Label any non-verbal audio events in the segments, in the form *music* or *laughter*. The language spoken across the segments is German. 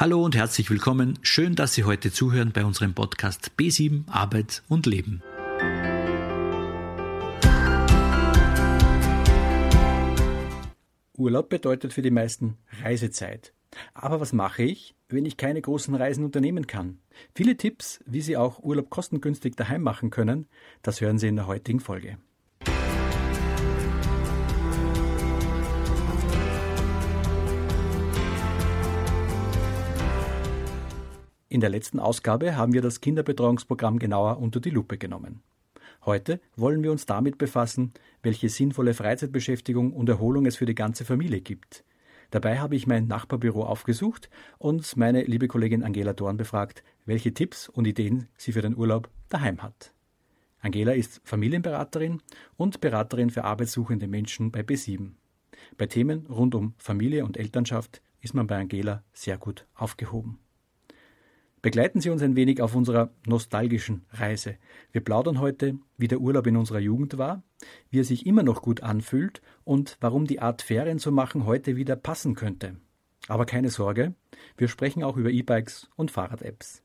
Hallo und herzlich willkommen. Schön, dass Sie heute zuhören bei unserem Podcast B7 Arbeit und Leben. Urlaub bedeutet für die meisten Reisezeit. Aber was mache ich, wenn ich keine großen Reisen unternehmen kann? Viele Tipps, wie Sie auch Urlaub kostengünstig daheim machen können, das hören Sie in der heutigen Folge. In der letzten Ausgabe haben wir das Kinderbetreuungsprogramm genauer unter die Lupe genommen. Heute wollen wir uns damit befassen, welche sinnvolle Freizeitbeschäftigung und Erholung es für die ganze Familie gibt. Dabei habe ich mein Nachbarbüro aufgesucht und meine liebe Kollegin Angela Dorn befragt, welche Tipps und Ideen sie für den Urlaub daheim hat. Angela ist Familienberaterin und Beraterin für arbeitssuchende Menschen bei B7. Bei Themen rund um Familie und Elternschaft ist man bei Angela sehr gut aufgehoben. Begleiten Sie uns ein wenig auf unserer nostalgischen Reise. Wir plaudern heute, wie der Urlaub in unserer Jugend war, wie er sich immer noch gut anfühlt und warum die Art Ferien zu machen heute wieder passen könnte. Aber keine Sorge, wir sprechen auch über E-Bikes und Fahrrad-Apps.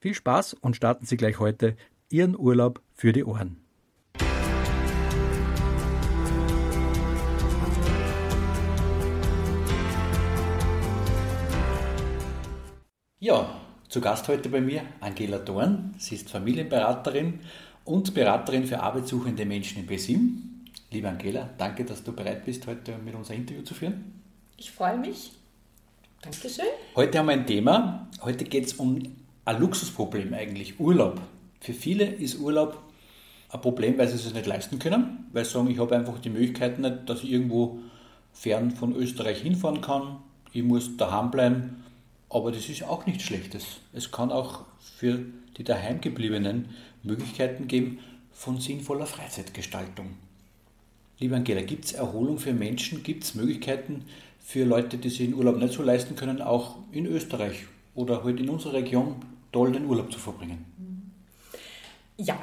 Viel Spaß und starten Sie gleich heute Ihren Urlaub für die Ohren. Ja, zu Gast heute bei mir Angela Dorn. Sie ist Familienberaterin und Beraterin für arbeitssuchende Menschen in Besim. Liebe Angela, danke, dass du bereit bist, heute mit uns ein Interview zu führen. Ich freue mich. Dankeschön. Heute haben wir ein Thema. Heute geht es um ein Luxusproblem eigentlich, Urlaub. Für viele ist Urlaub ein Problem, weil sie es nicht leisten können, weil sie sagen, ich habe einfach die Möglichkeit nicht, dass ich irgendwo fern von Österreich hinfahren kann. Ich muss daheim bleiben aber das ist auch nichts Schlechtes. Es kann auch für die daheimgebliebenen Möglichkeiten geben von sinnvoller Freizeitgestaltung. Liebe Angela, gibt es Erholung für Menschen? Gibt es Möglichkeiten für Leute, die sich den Urlaub nicht so leisten können, auch in Österreich oder halt in unserer Region toll den Urlaub zu verbringen? Ja,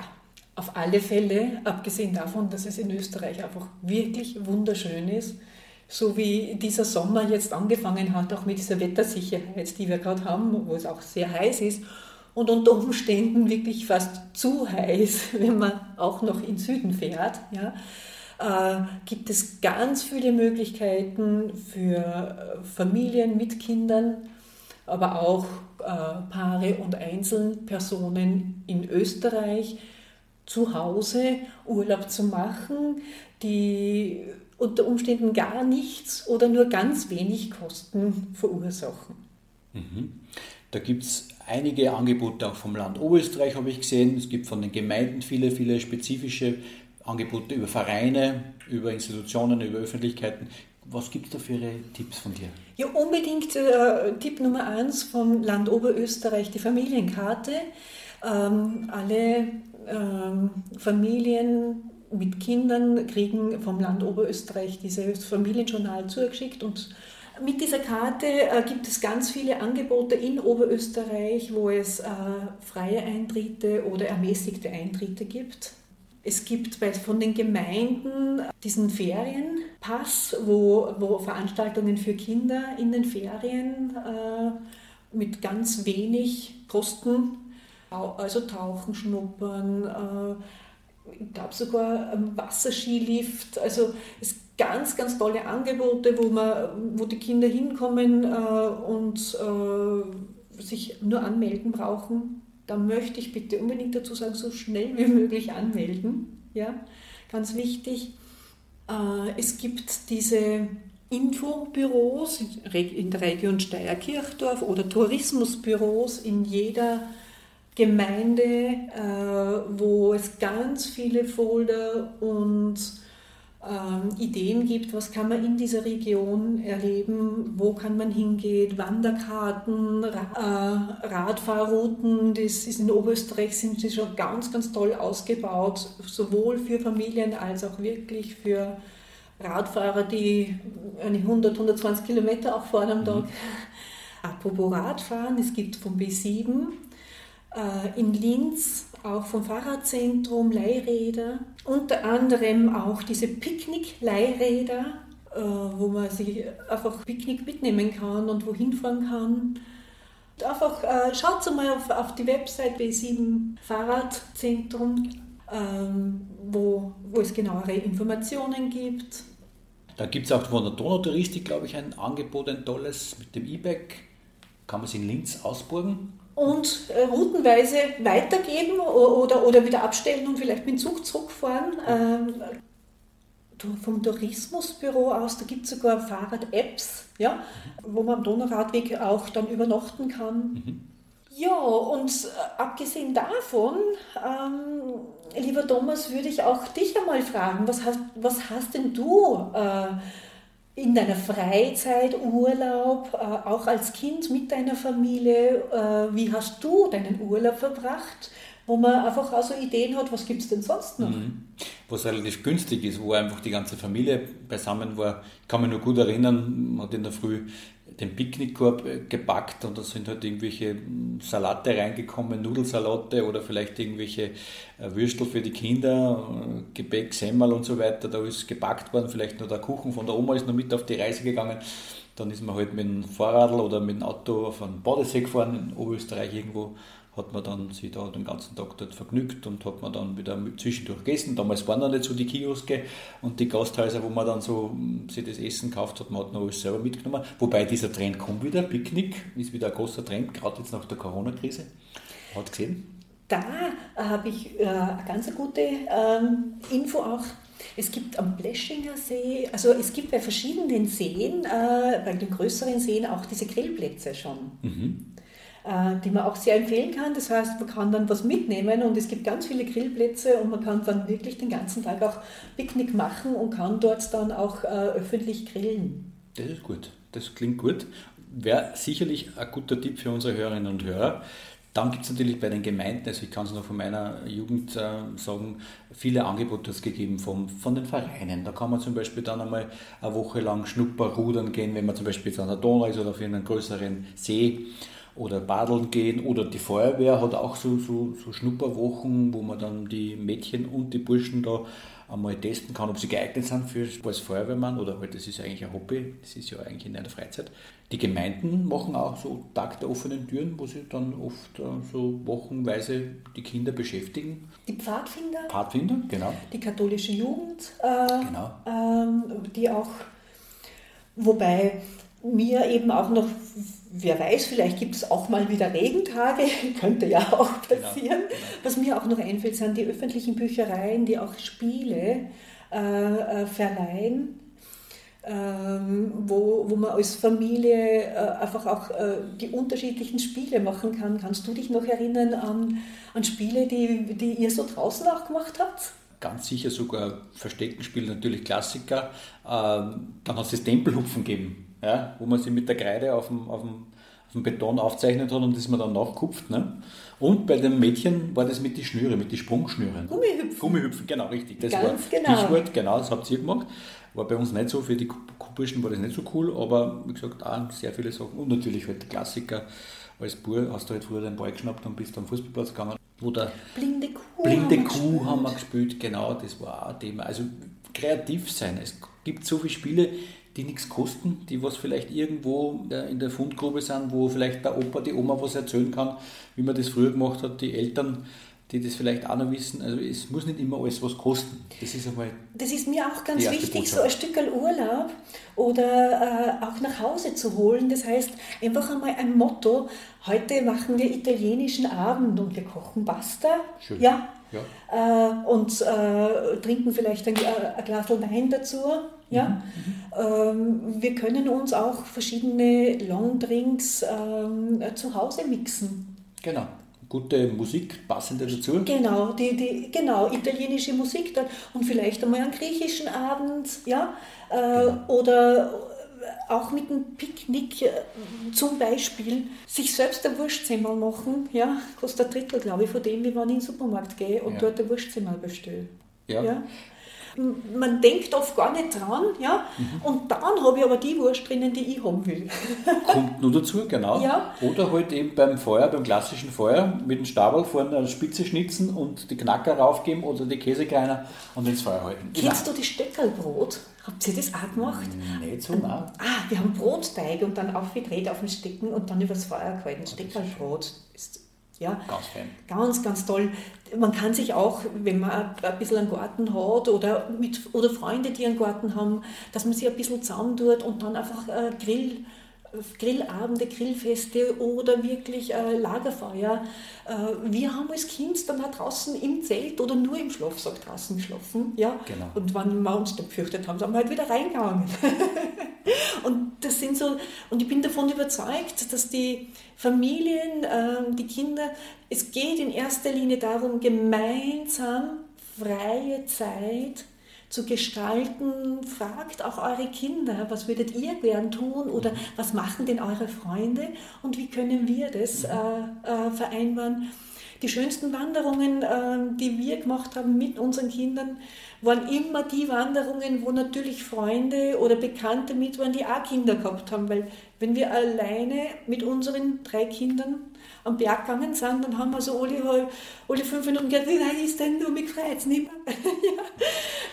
auf alle Fälle, abgesehen davon, dass es in Österreich einfach wirklich wunderschön ist so wie dieser Sommer jetzt angefangen hat, auch mit dieser Wettersicherheit, die wir gerade haben, wo es auch sehr heiß ist. Und unter Umständen wirklich fast zu heiß, *laughs* wenn man auch noch in Süden fährt, ja, äh, gibt es ganz viele Möglichkeiten für Familien mit Kindern, aber auch äh, Paare und Einzelpersonen in Österreich zu Hause Urlaub zu machen, die unter Umständen gar nichts oder nur ganz wenig Kosten verursachen. Mhm. Da gibt es einige Angebote auch vom Land Oberösterreich, habe ich gesehen. Es gibt von den Gemeinden viele, viele spezifische Angebote über Vereine, über Institutionen, über Öffentlichkeiten. Was gibt es da für Ihre Tipps von dir? Ja, unbedingt äh, Tipp Nummer eins vom Land Oberösterreich, die Familienkarte. Ähm, alle ähm, Familien mit Kindern kriegen vom Land Oberösterreich dieses Familienjournal zugeschickt und mit dieser Karte äh, gibt es ganz viele Angebote in Oberösterreich, wo es äh, freie Eintritte oder ermäßigte Eintritte gibt. Es gibt bei, von den Gemeinden diesen Ferienpass, wo, wo Veranstaltungen für Kinder in den Ferien äh, mit ganz wenig Kosten, also Tauchen, Schnuppern, äh, ich glaube sogar ein Wasserskilift. Also es ganz, ganz tolle Angebote, wo, man, wo die Kinder hinkommen äh, und äh, sich nur anmelden brauchen. Da möchte ich bitte unbedingt dazu sagen, so schnell wie möglich anmelden. Ja, ganz wichtig. Äh, es gibt diese Infobüros in der Region Steierkirchdorf oder Tourismusbüros in jeder Gemeinde, äh, wo es ganz viele Folder und ähm, Ideen gibt, was kann man in dieser Region erleben, wo kann man hingehen, Wanderkarten, Ra äh, Radfahrrouten, das ist in Oberösterreich sind sie schon ganz, ganz toll ausgebaut, sowohl für Familien als auch wirklich für Radfahrer, die eine 100, 120 Kilometer auch fahren am Tag. Mhm. Apropos Radfahren, es gibt vom B7 äh, in Linz auch vom Fahrradzentrum Leihräder, unter anderem auch diese Picknick-Leihräder, äh, wo man sich einfach Picknick mitnehmen kann und wohin fahren kann. Einfach äh, schaut mal auf, auf die Website B7 Fahrradzentrum, ähm, wo, wo es genauere Informationen gibt. Da gibt es auch von der Donautouristik, glaube ich, ein Angebot, ein tolles mit dem E-Bike. Kann man es in Linz ausburgen? Und äh, routenweise weitergeben oder, oder wieder abstellen und vielleicht mit dem Zug zurückfahren. Ähm, vom Tourismusbüro aus, da gibt es sogar Fahrrad-Apps, ja, wo man am Donauradweg auch dann übernachten kann. Mhm. Ja, und äh, abgesehen davon, ähm, lieber Thomas, würde ich auch dich einmal fragen, was hast, was hast denn du äh, in deiner Freizeit, Urlaub, äh, auch als Kind mit deiner Familie, äh, wie hast du deinen Urlaub verbracht? Wo man einfach auch so Ideen hat, was gibt es denn sonst noch? Mhm. Was relativ günstig ist, wo einfach die ganze Familie beisammen war. Ich kann mich nur gut erinnern, man hat in der Früh den Picknickkorb äh, gepackt und da sind halt irgendwelche hm, Salate reingekommen, Nudelsalate oder vielleicht irgendwelche äh, Würstel für die Kinder, äh, Gebäck, Semmel und so weiter. Da ist gepackt worden, vielleicht noch der Kuchen von der Oma ist noch mit auf die Reise gegangen. Dann ist man halt mit dem Fahrrad oder mit dem Auto auf einen Badesee gefahren in Oberösterreich irgendwo hat man dann sich da den ganzen Tag dort vergnügt und hat man dann wieder zwischendurch gegessen. Damals waren noch nicht so die Kioske und die Gasthäuser, wo man dann so hm, sich das Essen gekauft hat, man hat noch alles selber mitgenommen. Wobei dieser Trend kommt wieder, Picknick ist wieder ein großer Trend, gerade jetzt nach der Corona-Krise. Hat gesehen? Da habe ich äh, eine ganz gute ähm, Info auch es gibt am Bleschinger See, also es gibt bei verschiedenen Seen, äh, bei den größeren Seen auch diese Grillplätze schon. Mhm. Äh, die man auch sehr empfehlen kann. Das heißt, man kann dann was mitnehmen und es gibt ganz viele Grillplätze und man kann dann wirklich den ganzen Tag auch Picknick machen und kann dort dann auch äh, öffentlich grillen. Das ist gut, das klingt gut. Wäre sicherlich ein guter Tipp für unsere Hörerinnen und Hörer. Dann gibt es natürlich bei den Gemeinden, also ich kann es noch von meiner Jugend äh, sagen, viele Angebote gegeben vom, von den Vereinen. Da kann man zum Beispiel dann einmal eine Woche lang Schnupperrudern gehen, wenn man zum Beispiel jetzt an der Donau ist oder auf einen größeren See oder badeln gehen oder die Feuerwehr hat auch so, so, so Schnupperwochen, wo man dann die Mädchen und die Burschen da einmal testen kann, ob sie geeignet sind für als Feuerwehrmann oder halt, das ist eigentlich ein Hobby, das ist ja eigentlich in der Freizeit. Die Gemeinden machen auch so Tag der offenen Türen, wo sie dann oft äh, so wochenweise die Kinder beschäftigen. Die Pfadfinder. Pfadfinder, genau. Die katholische Jugend, äh, genau. Ähm, die auch, wobei mir eben auch noch, wer weiß, vielleicht gibt es auch mal wieder Regentage, *laughs* könnte ja auch passieren. Genau, genau. Was mir auch noch einfällt, sind die öffentlichen Büchereien, die auch Spiele äh, äh, verleihen. Ähm, wo, wo man als Familie äh, einfach auch äh, die unterschiedlichen Spiele machen kann. Kannst du dich noch erinnern an, an Spiele, die, die ihr so draußen auch gemacht habt? Ganz sicher sogar Versteckenspiel, natürlich Klassiker. Ähm, dann hat es das Tempelhupfen gegeben ja, wo man sie mit der Kreide auf dem, auf dem, auf dem Beton aufzeichnet hat und das man dann nachkupft. Ne? Und bei den Mädchen war das mit den Schnüren, mit den Sprungschnüren. Gummihüpfen. Gummihüpfen, genau, richtig. Das Ganz war genau. Stichwort, genau, das habt ihr gemacht. War bei uns nicht so, für die Burschen war das nicht so cool, aber wie gesagt, auch sehr viele Sachen. Und natürlich halt Klassiker. Als Bur hast du halt früher den Ball geschnappt und bist am Fußballplatz gegangen. Wo der Blinde Kuh, Blinde haben, Kuh wir haben wir gespielt, genau, das war auch ein Thema. Also kreativ sein. Es gibt so viele Spiele, die nichts kosten, die was vielleicht irgendwo in der Fundgrube sind, wo vielleicht der Opa, die Oma was erzählen kann, wie man das früher gemacht hat, die Eltern, die das vielleicht auch noch wissen. Also es muss nicht immer alles was kosten. Das ist einmal. Das ist mir auch ganz wichtig, Botschaft. so ein Stück Urlaub oder äh, auch nach Hause zu holen. Das heißt, einfach einmal ein Motto. Heute machen wir italienischen Abend und wir kochen Pasta. Schön. Ja. ja. Äh, und äh, trinken vielleicht ein, äh, ein Glas Wein dazu. Ja? Ähm, wir können uns auch verschiedene Longdrinks ähm, zu Hause mixen. Genau. Gute Musik, passende dazu. Genau, die, die, genau, italienische Musik dann und vielleicht einmal einen griechischen Abend, ja, äh, genau. oder auch mit einem Picknick äh, zum Beispiel sich selbst ein Wurstzimmer machen, ja, kostet ein Drittel, glaube ich, von dem, wie wenn ich in den Supermarkt gehe und ja. dort ein Wurstzimmer bestelle. Ja. ja. Man denkt oft gar nicht dran, ja. Mhm. Und dann habe ich aber die Wurst drinnen, die ich haben will. *laughs* Kommt nur dazu, genau. Ja. Oder halt eben beim Feuer, beim klassischen Feuer, mit dem Stabel vorne eine Spitze schnitzen und die Knacker raufgeben oder die Käsekreiner und ins Feuer halten. Kennst du die Steckerlbrot? Habt ihr das auch gemacht? Nicht so, nein. Ah, wir haben Brotteig und dann aufgedreht auf den Stecken und dann übers Feuer gehalten. Steckerlbrot ist ja, ganz fein. Ganz, ganz toll. Man kann sich auch, wenn man ein bisschen einen Garten hat oder, mit, oder Freunde, die einen Garten haben, dass man sich ein bisschen zusammentut und dann einfach äh, Grill Grillabende, Grillfeste oder wirklich äh, Lagerfeuer. Äh, wir haben als Kind dann auch draußen im Zelt oder nur im Schlafsack draußen geschlafen. Ja? Genau. Und wenn wir uns dann gefürchtet haben, sind wir halt wieder reingegangen. *laughs* und das sind so, und ich bin davon überzeugt, dass die Familien, äh, die Kinder, es geht in erster Linie darum, gemeinsam freie Zeit zu gestalten. Fragt auch eure Kinder, was würdet ihr gern tun oder mhm. was machen denn eure Freunde und wie können wir das mhm. äh, äh, vereinbaren. Die schönsten Wanderungen, äh, die wir gemacht haben mit unseren Kindern, waren immer die Wanderungen, wo natürlich Freunde oder Bekannte mit waren, die auch Kinder gehabt haben. Weil wenn wir alleine mit unseren drei Kindern am Berg gegangen sind, dann haben wir so alle, alle fünf Minuten gesagt, wie ist denn du, mich freut nicht mehr. *laughs*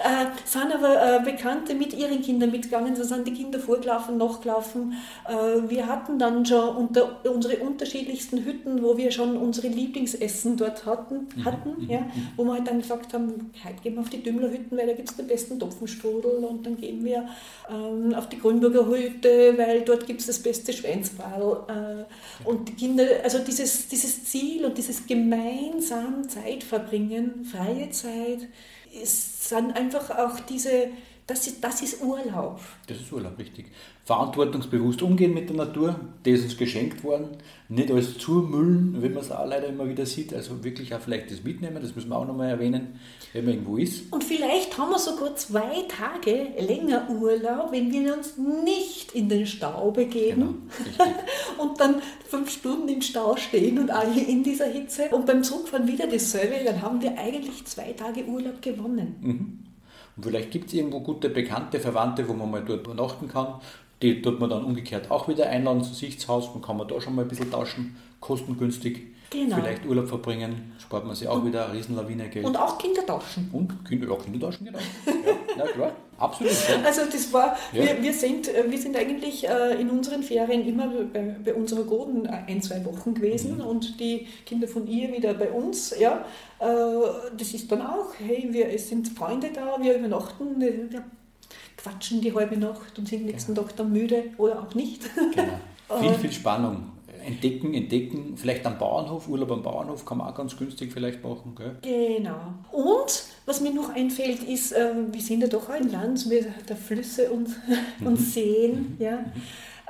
ja. äh, sind aber äh, Bekannte mit ihren Kindern mitgegangen, so sind die Kinder vorgelaufen, nachgelaufen. Äh, wir hatten dann schon unter, unsere unterschiedlichsten Hütten, wo wir schon unsere Lieblingsessen dort hatten, mhm, hatten mhm. ja, wo wir halt dann gesagt haben, heute gehen wir auf die Dümmlerhütten, weil da gibt es den besten Topfenstrudel und dann gehen wir ähm, auf die Grünburger Hütte, weil dort gibt es das beste Schwänzball. Äh, und die Kinder, also diese dieses, dieses Ziel und dieses gemeinsam Zeit verbringen, freie Zeit, ist, sind einfach auch diese, das ist, das ist Urlaub. Das ist Urlaub, richtig. Verantwortungsbewusst umgehen mit der Natur, das ist uns geschenkt worden. Nicht alles zumüllen, wie man es auch leider immer wieder sieht. Also wirklich auch vielleicht das mitnehmen, das müssen wir auch nochmal erwähnen, wenn man irgendwo ist. Und vielleicht haben wir sogar zwei Tage länger Urlaub, wenn wir uns nicht in den Stau begeben genau, *laughs* und dann fünf Stunden im Stau stehen und alle in dieser Hitze und beim Zurückfahren wieder dasselbe, dann haben wir eigentlich zwei Tage Urlaub gewonnen. Mhm. Und vielleicht gibt es irgendwo gute Bekannte, Verwandte, wo man mal dort übernachten kann. Die tut man dann umgekehrt auch wieder einladen zu sich zu Hause. Dann kann man da schon mal ein bisschen tauschen, kostengünstig. Genau. Vielleicht Urlaub verbringen, spart man sich auch und, wieder eine Riesenlawine Geld. Und auch Kindertaschen. Und Kinder, ja, Kindertaschen, genau. *laughs* ja, na klar, absolut. Ja. Also das war, ja. wir, wir, sind, äh, wir sind eigentlich äh, in unseren Ferien immer bei, bei unserer Goden ein, zwei Wochen gewesen mhm. und die Kinder von ihr wieder bei uns. Ja, äh, das ist dann auch, hey, wir, es sind Freunde da, wir übernachten, wir quatschen die halbe Nacht und sind nächsten genau. Tag dann müde oder auch nicht. Genau. *laughs* Viel, viel Spannung entdecken, entdecken. Vielleicht am Bauernhof, Urlaub am Bauernhof kann man auch ganz günstig vielleicht machen. Gell? Genau. Und was mir noch einfällt, ist, äh, wir sind ja doch ein Land mit der Flüsse und, *laughs* mhm. und Seen. Mhm. Ja. Mhm.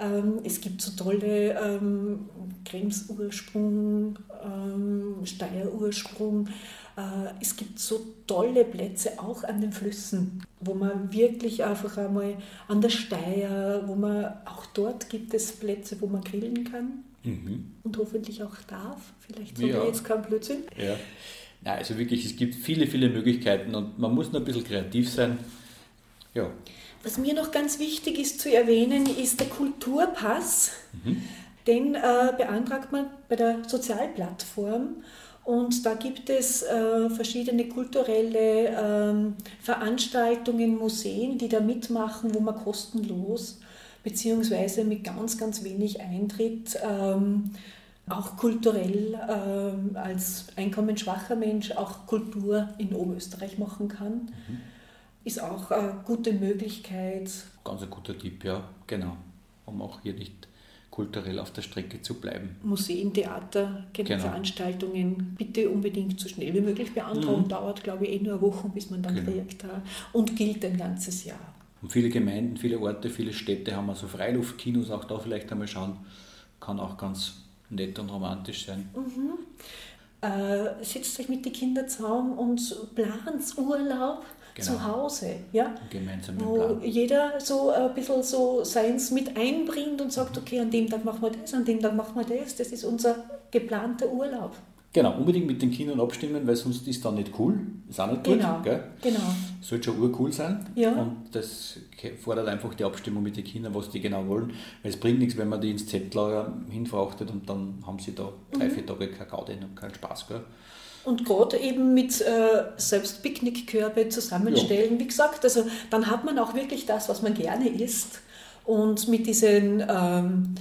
Ähm, es gibt so tolle ähm, Krems-Ursprung, ähm, Steier-Ursprung. Äh, es gibt so tolle Plätze auch an den Flüssen, wo man wirklich einfach einmal an der Steier, wo man auch dort gibt es Plätze, wo man grillen kann mhm. und hoffentlich auch darf. Vielleicht sogar ja. jetzt kein Blödsinn. Ja. Nein, also wirklich, es gibt viele, viele Möglichkeiten und man muss nur ein bisschen kreativ sein. Ja. Was mir noch ganz wichtig ist zu erwähnen, ist der Kulturpass. Mhm. Den äh, beantragt man bei der Sozialplattform und da gibt es äh, verschiedene kulturelle ähm, Veranstaltungen, Museen, die da mitmachen, wo man kostenlos beziehungsweise mit ganz, ganz wenig Eintritt ähm, auch kulturell ähm, als einkommensschwacher Mensch auch Kultur in Oberösterreich machen kann. Mhm. Ist auch eine gute Möglichkeit. Ganz ein guter Tipp, ja, genau. Um auch hier nicht kulturell auf der Strecke zu bleiben. Museen, Theater, genau. Veranstaltungen bitte unbedingt so schnell wie möglich beantragen. Mhm. Dauert, glaube ich, eh nur Wochen, bis man dann genau. kriegt. Und gilt ein ganzes Jahr. Und viele Gemeinden, viele Orte, viele Städte haben also Freiluftkinos, auch da vielleicht einmal schauen, kann auch ganz nett und romantisch sein. Mhm. Äh, setzt euch mit den Kindern zusammen und plant Urlaub genau. zu Hause. Ja? Gemeinsam Wo jeder so ein bisschen so seins mit einbringt und sagt, mhm. okay, an dem Tag machen wir das, an dem Tag machen wir das. Das ist unser geplanter Urlaub. Genau, unbedingt mit den Kindern abstimmen, weil sonst ist dann nicht cool. Ist auch nicht gut. Genau, Gell? genau. Sollte schon urcool sein. Ja. Und das fordert einfach die Abstimmung mit den Kindern, was die genau wollen. Weil es bringt nichts, wenn man die ins Zeltlager hinfrachtet und dann haben sie da drei, vier Tage keine Gaudi und keinen Spaß. Gell? Und gerade eben mit äh, selbst Picknickkörbe zusammenstellen, wie gesagt, also dann hat man auch wirklich das, was man gerne isst. Und mit diesen ähm,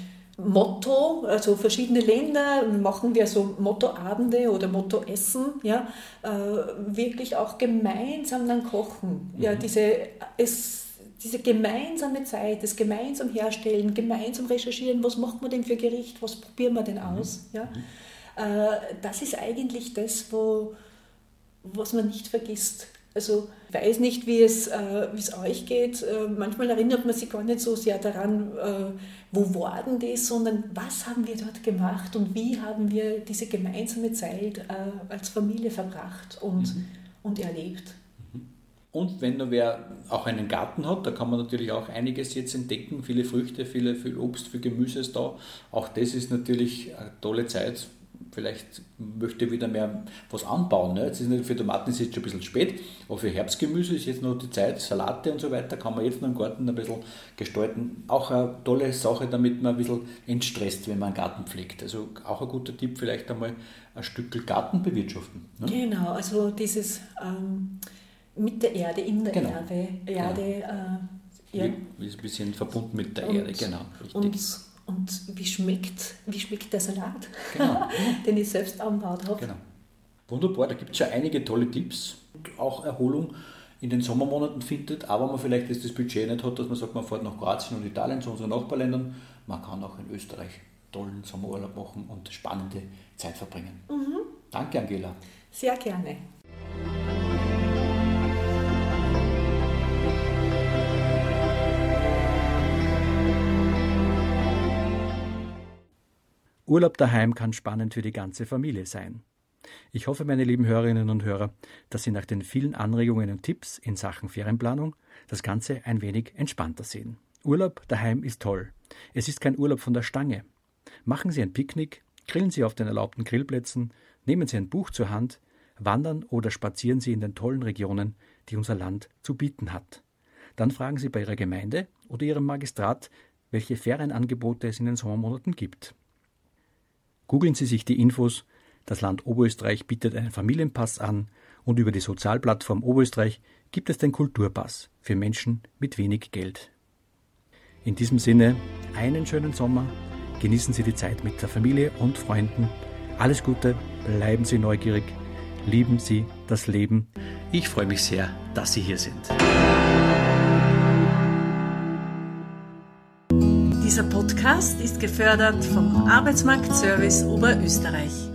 Motto, also verschiedene Länder machen wir so Mottoabende oder Mottoessen, ja, äh, wirklich auch gemeinsam dann kochen. Ja, diese, es, diese gemeinsame Zeit, das gemeinsam herstellen, gemeinsam recherchieren, was macht man denn für Gericht, was probieren wir denn aus, ja. Äh, das ist eigentlich das, wo, was man nicht vergisst. Also ich weiß nicht, wie es, äh, wie es euch geht. Äh, manchmal erinnert man sich gar nicht so sehr daran, äh, wo war denn das, sondern was haben wir dort gemacht und wie haben wir diese gemeinsame Zeit äh, als Familie verbracht und, mhm. und erlebt. Mhm. Und wenn nur wer auch einen Garten hat, da kann man natürlich auch einiges jetzt entdecken. Viele Früchte, viele, viel Obst, viel Gemüse ist da. Auch das ist natürlich eine tolle Zeit, vielleicht möchte wieder mehr was anbauen. Ne? Jetzt ist nicht, für Tomaten ist es jetzt schon ein bisschen spät, aber für Herbstgemüse ist jetzt noch die Zeit, Salate und so weiter, kann man jetzt noch im Garten ein bisschen gestalten. Auch eine tolle Sache, damit man ein bisschen entstresst, wenn man einen Garten pflegt. Also auch ein guter Tipp, vielleicht einmal ein Stück Garten bewirtschaften. Ne? Genau, also dieses ähm, mit der Erde, in der genau. Erde, Erde genau. äh, ja. Wie, ein bisschen verbunden mit der und, Erde, genau. Richtig. Und und wie schmeckt, wie schmeckt der Salat, genau. *laughs* den ich selbst anbaut habe. Genau. Wunderbar, da gibt es ja einige tolle Tipps. Auch Erholung in den Sommermonaten findet, aber man vielleicht jetzt das Budget nicht hat, dass man sagt, man fährt nach Kroatien und Italien zu unseren Nachbarländern. Man kann auch in Österreich tollen Sommerurlaub machen und spannende Zeit verbringen. Mhm. Danke, Angela. Sehr gerne. Urlaub daheim kann spannend für die ganze Familie sein. Ich hoffe, meine lieben Hörerinnen und Hörer, dass Sie nach den vielen Anregungen und Tipps in Sachen Ferienplanung das Ganze ein wenig entspannter sehen. Urlaub daheim ist toll. Es ist kein Urlaub von der Stange. Machen Sie ein Picknick, grillen Sie auf den erlaubten Grillplätzen, nehmen Sie ein Buch zur Hand, wandern oder spazieren Sie in den tollen Regionen, die unser Land zu bieten hat. Dann fragen Sie bei Ihrer Gemeinde oder Ihrem Magistrat, welche Ferienangebote es in den Sommermonaten gibt. Googeln Sie sich die Infos. Das Land Oberösterreich bietet einen Familienpass an und über die Sozialplattform Oberösterreich gibt es den Kulturpass für Menschen mit wenig Geld. In diesem Sinne, einen schönen Sommer, genießen Sie die Zeit mit der Familie und Freunden. Alles Gute, bleiben Sie neugierig, lieben Sie das Leben. Ich freue mich sehr, dass Sie hier sind. Dieser Podcast ist gefördert vom Arbeitsmarktservice Oberösterreich.